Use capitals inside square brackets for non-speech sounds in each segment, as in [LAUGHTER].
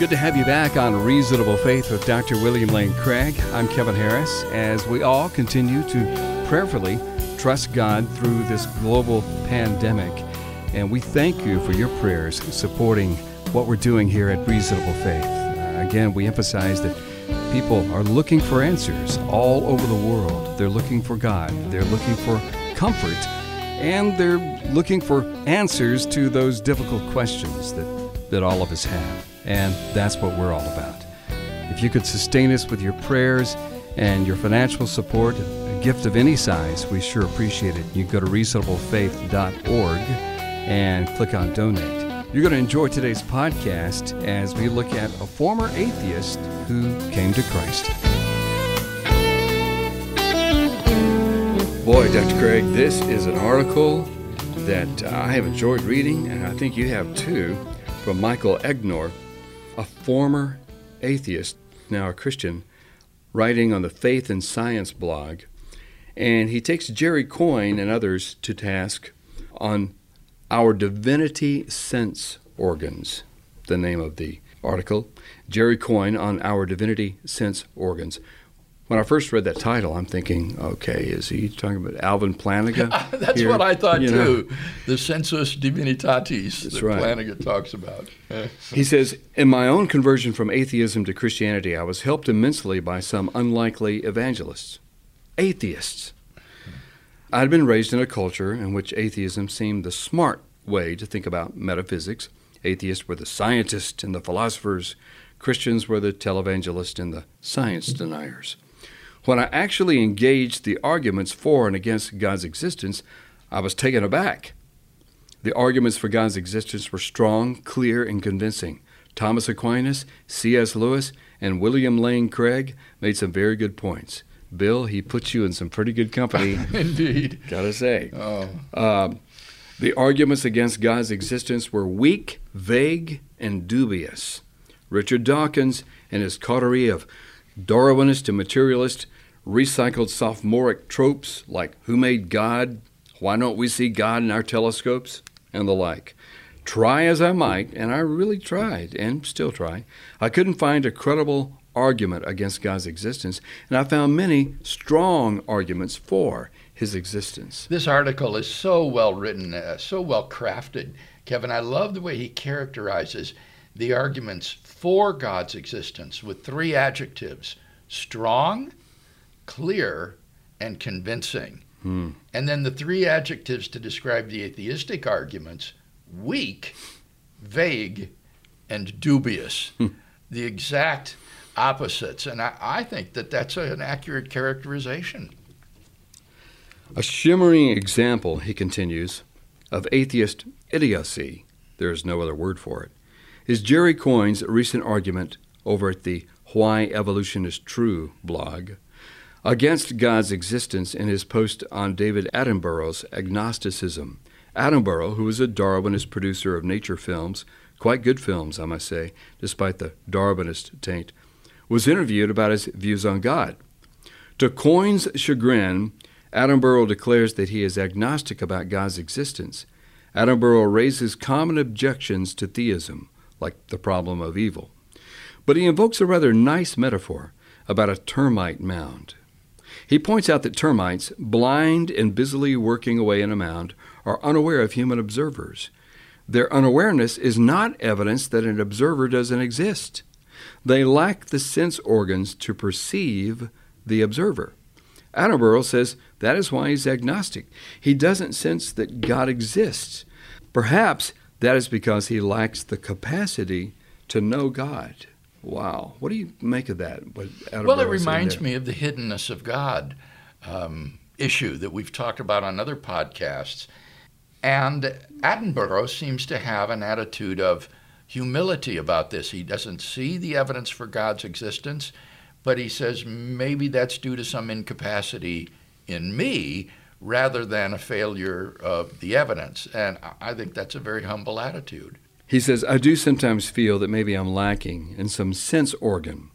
Good to have you back on Reasonable Faith with Dr. William Lane Craig. I'm Kevin Harris as we all continue to prayerfully trust God through this global pandemic. And we thank you for your prayers supporting what we're doing here at Reasonable Faith. Uh, again, we emphasize that people are looking for answers all over the world. They're looking for God, they're looking for comfort, and they're looking for answers to those difficult questions that, that all of us have. And that's what we're all about. If you could sustain us with your prayers and your financial support, a gift of any size, we sure appreciate it. You go to reasonablefaith.org and click on donate. You're going to enjoy today's podcast as we look at a former atheist who came to Christ. Boy, Dr. Craig, this is an article that I have enjoyed reading, and I think you have too, from Michael Egnor, a former atheist, now a Christian, writing on the Faith and Science blog. And he takes Jerry Coyne and others to task on our divinity sense organs, the name of the article. Jerry Coyne on our divinity sense organs. When I first read that title, I'm thinking, okay, is he talking about Alvin Plantinga? [LAUGHS] That's here? what I thought You too. know? The sensus divinitatis That's that right. Plantinga talks about. [LAUGHS] He says, In my own conversion from atheism to Christianity, I was helped immensely by some unlikely evangelists. Atheists. I had been raised in a culture in which atheism seemed the smart way to think about metaphysics. Atheists were the scientists and the philosophers, Christians were the televangelists and the science deniers. When I actually engaged the arguments for and against God's existence, I was taken aback. The arguments for God's existence were strong, clear, and convincing. Thomas Aquinas, C.S. Lewis, and William Lane Craig made some very good points. Bill, he puts you in some pretty good company, [LAUGHS] Indeed. gotta say. Oh, Um, the arguments against God's existence were weak, vague, and dubious. Richard Dawkins and his coterie of Darwinist and materialist recycled sophomoric tropes like who made God, why don't we see God in our telescopes, and the like. Try as I might, and I really tried, and still try, I couldn't find a credible argument against God's existence, and I found many strong arguments for his existence. this article is so well written, uh, so well crafted. Kevin, I love the way he characterizes the arguments for God's existence with three adjectives strong, clear, and convincing. Hmm. And then the three adjectives to describe the atheistic arguments weak, vague, and dubious. [LAUGHS] Hmm. the exact opposites. And I, I think that that's an accurate characterization. A shimmering example, he continues, of atheist idiocy, there is no other word for it, is Jerry Coyne's recent argument over at the Why Evolution is True blog against God's existence in his post on David Attenborough's agnosticism. Attenborough, who is a Darwinist producer of nature films, quite good films, I must say, despite the Darwinist taint, was interviewed about his views on God. To Coyne's chagrin, Attenborough declares that he is agnostic about God's existence. Attenborough raises common objections to theism, like the problem of evil. But he invokes a rather nice metaphor about a termite mound. He points out that termites, blind and busily working away in a mound, are unaware of human observers. Their unawareness is not evidence that an observer doesn't exist. They lack the sense organs to perceive the observer. Attenborough says that is why he's agnostic. He doesn't sense that God exists. Perhaps that is because he lacks the capacity to know God. Wow. What do you make of that? What Well, it reminds me of the hiddenness of God um, issue that we've talked about on other podcasts. And Attenborough seems to have an attitude of humility about this. He doesn't see the evidence for God's existence, but he says maybe that's due to some incapacity in me rather than a failure of the evidence. And I- think that's a very humble attitude. He says, I do sometimes feel that maybe I'm lacking in some sense organ,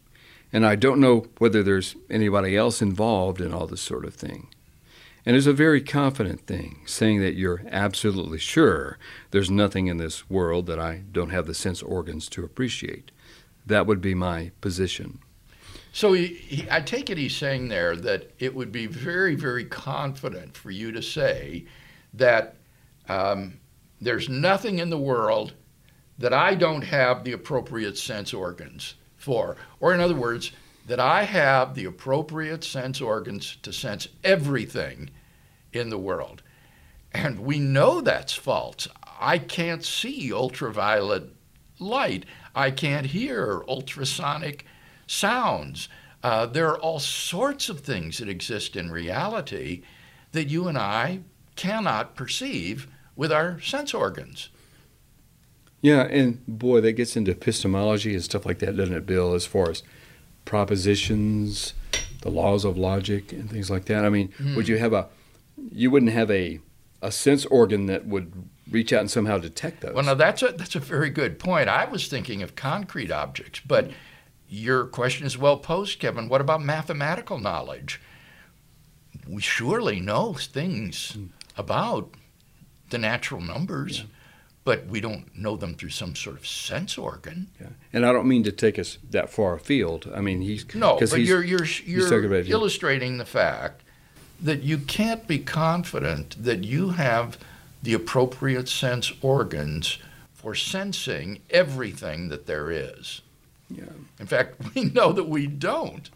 and I don't know whether there's anybody else involved in all this sort of thing. And it's a very confident thing, saying that you're absolutely sure there's nothing in this world that I don't have the sense organs to appreciate. That would be my position. So he, he, I take it he's saying there that it would be very, very confident for you to say that um, there's nothing in the world that I don't have the appropriate sense organs for. Or, in other words, that I have the appropriate sense organs to sense everything in the world. And we know that's false. I can't see ultraviolet light. I can't hear ultrasonic sounds. Uh, there are all sorts of things that exist in reality that you and I cannot perceive with our sense organs. Yeah, and boy, that gets into epistemology and stuff like that, doesn't it, Bill? As far as propositions, the laws of logic, and things like that. I mean, mm. would you have a, you wouldn't have a, a sense organ that would reach out and somehow detect those. Well, now that's a that's a very good point. I was thinking of concrete objects, but your question is well posed, Kevin. What about mathematical knowledge? We surely know things mm. about the natural numbers. Yeah but we don't know them through some sort of sense organ. Yeah. And I don't mean to take us that far afield. I mean, he's no, but he's, you're you're, you're illustrating the fact that you can't be confident that you have the appropriate sense organs for sensing everything that there is. Yeah. In fact, [LAUGHS] we know that we don't.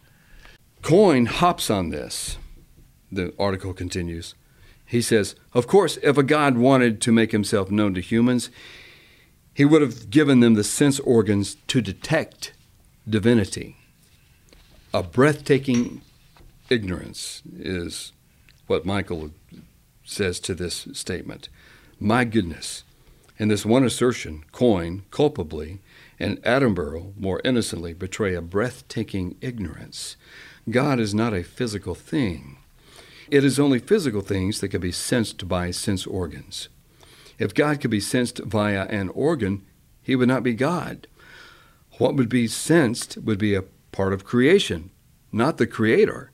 Coyne hops on this. The article continues. He says, Of course, if a God wanted to make himself known to humans, he would have given them the sense organs to detect divinity. A breathtaking ignorance is what Michael says to this statement. My goodness. In this one assertion, Coyne, culpably, and Attenborough, more innocently, betray a breathtaking ignorance. God is not a physical thing. It is only physical things that can be sensed by sense organs. If God could be sensed via an organ, he would not be God. What would be sensed would be a part of creation, not the creator.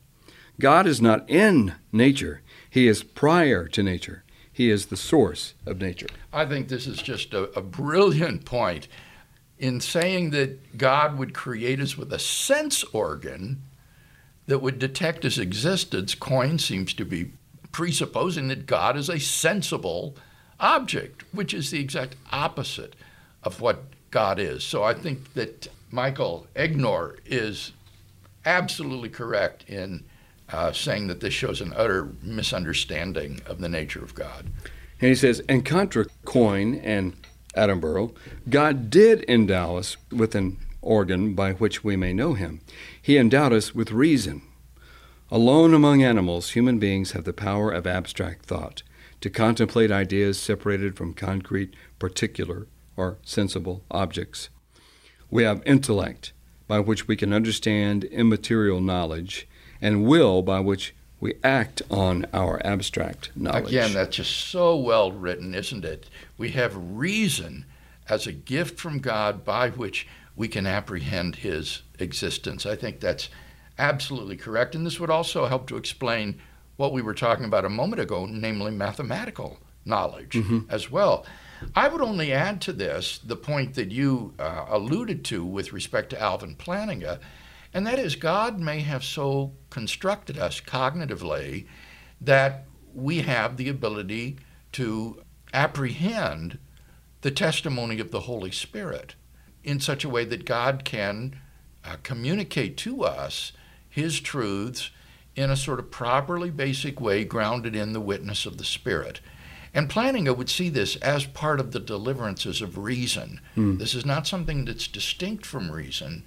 God is not in nature, he is prior to nature. He is the source of nature. I think this is just a, a brilliant point. In saying that God would create us with a sense organ, that would detect his existence, Coyne seems to be presupposing that God is a sensible object, which is the exact opposite of what God is. So I think that Michael Egnor is absolutely correct in uh, saying that this shows an utter misunderstanding of the nature of God. And he says, and contra Coyne and Attenborough, God did endow us with an organ by which we may know him. He endowed us with reason. Alone among animals, human beings have the power of abstract thought, to contemplate ideas separated from concrete, particular, or sensible objects. We have intellect, by which we can understand immaterial knowledge, and will, by which we act on our abstract knowledge. Again, that's just so well written, isn't it? We have reason as a gift from God by which we can apprehend his existence. I think that's absolutely correct. And this would also help to explain what we were talking about a moment ago, namely mathematical knowledge mm-hmm. as well. I would only add to this the point that you uh, alluded to with respect to Alvin Plantinga, and that is God may have so constructed us cognitively that we have the ability to apprehend the testimony of the Holy Spirit in such a way that God can uh, communicate to us his truths in a sort of properly basic way grounded in the witness of the Spirit. And Plantinga would see this as part of the deliverances of reason. Hmm. This is not something that's distinct from reason,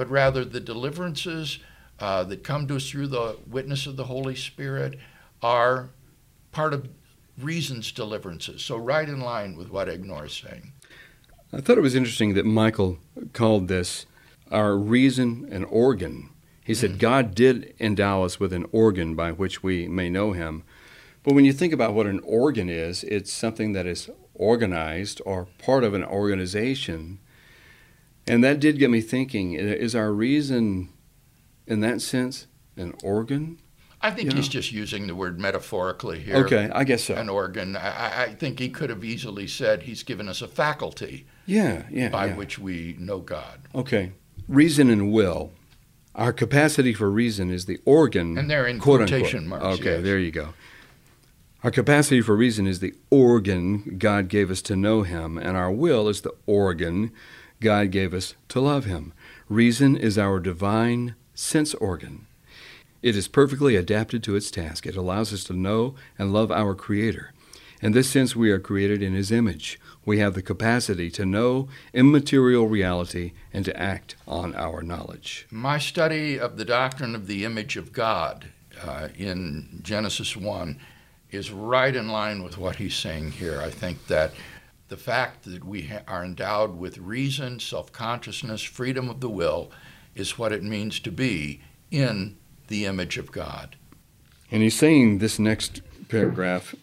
but rather the deliverances uh, that come to us through the witness of the Holy Spirit are part of reason's deliverances. So, right in line with what Egnor is saying. I thought it was interesting that Michael called this our reason an organ. He said, mm. God did endow us with an organ by which we may know Him. But when you think about what an organ is, it's something that is organized or part of an organization. And that did get me thinking is our reason, in that sense, an organ? I think you he's know? just using the word metaphorically here. Okay, I guess so. An organ. I, I, think he could have easily said he's given us a faculty. Yeah, yeah. By yeah. which we know God. Okay. reason and will. Our capacity for reason is the organ. And they're in quote quotation unquote. marks, Okay, yes. there you go. Our capacity for reason is the organ God gave us to know Him, and our will is the organ God gave us to love Him. Reason is our divine sense organ. It is perfectly adapted to its task. It allows us to know and love our Creator. In this sense, we are created in His image. We have the capacity to know immaterial reality and to act on our knowledge. My study of the doctrine of the image of God uh, in Genesis 1 is right in line with what he's saying here. I think that the fact that we ha- are endowed with reason, self consciousness, freedom of the will is what it means to be in the image of God. And he's saying this next paragraph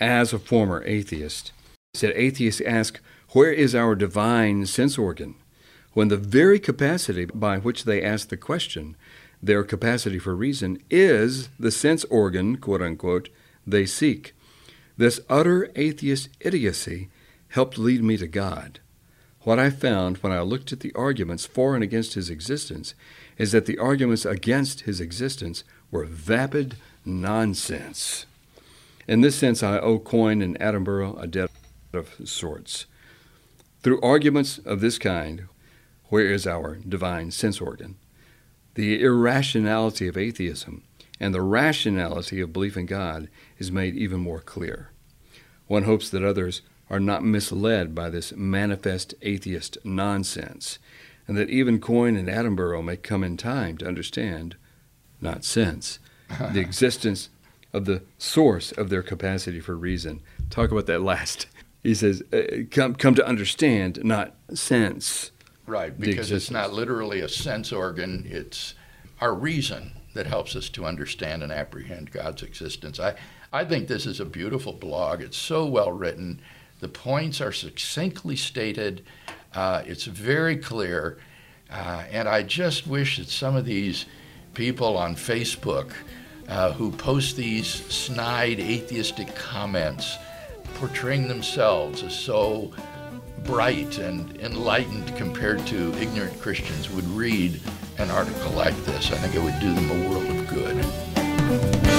as a former atheist. He said, Atheists ask, Where is our divine sense organ? When the very capacity by which they ask the question, their capacity for reason, is the sense organ, quote unquote, they seek. This utter atheist idiocy helped lead me to God. What I found when I looked at the arguments for and against his existence is that the arguments against his existence were vapid nonsense. In this sense, I owe Coyne and Attenborough a debt of sorts. Through arguments of this kind, where is our divine sense organ? The irrationality of atheism and the rationality of belief in God is made even more clear. One hopes that others are not misled by this manifest atheist nonsense, and that even Coyne and Attenborough may come in time to understand, not sense, [LAUGHS] the existence of the source of their capacity for reason. Talk about that last. He says, uh, come, come to understand, not sense. Right, because it's not literally a sense organ, it's our reason that helps us to understand and apprehend God's existence. I, I think this is a beautiful blog. It's so well written. The points are succinctly stated, uh, it's very clear. Uh, and I just wish that some of these people on Facebook uh, who post these snide atheistic comments portraying themselves as so bright and enlightened compared to ignorant Christians would read an article like this. I think it would do them a world of good.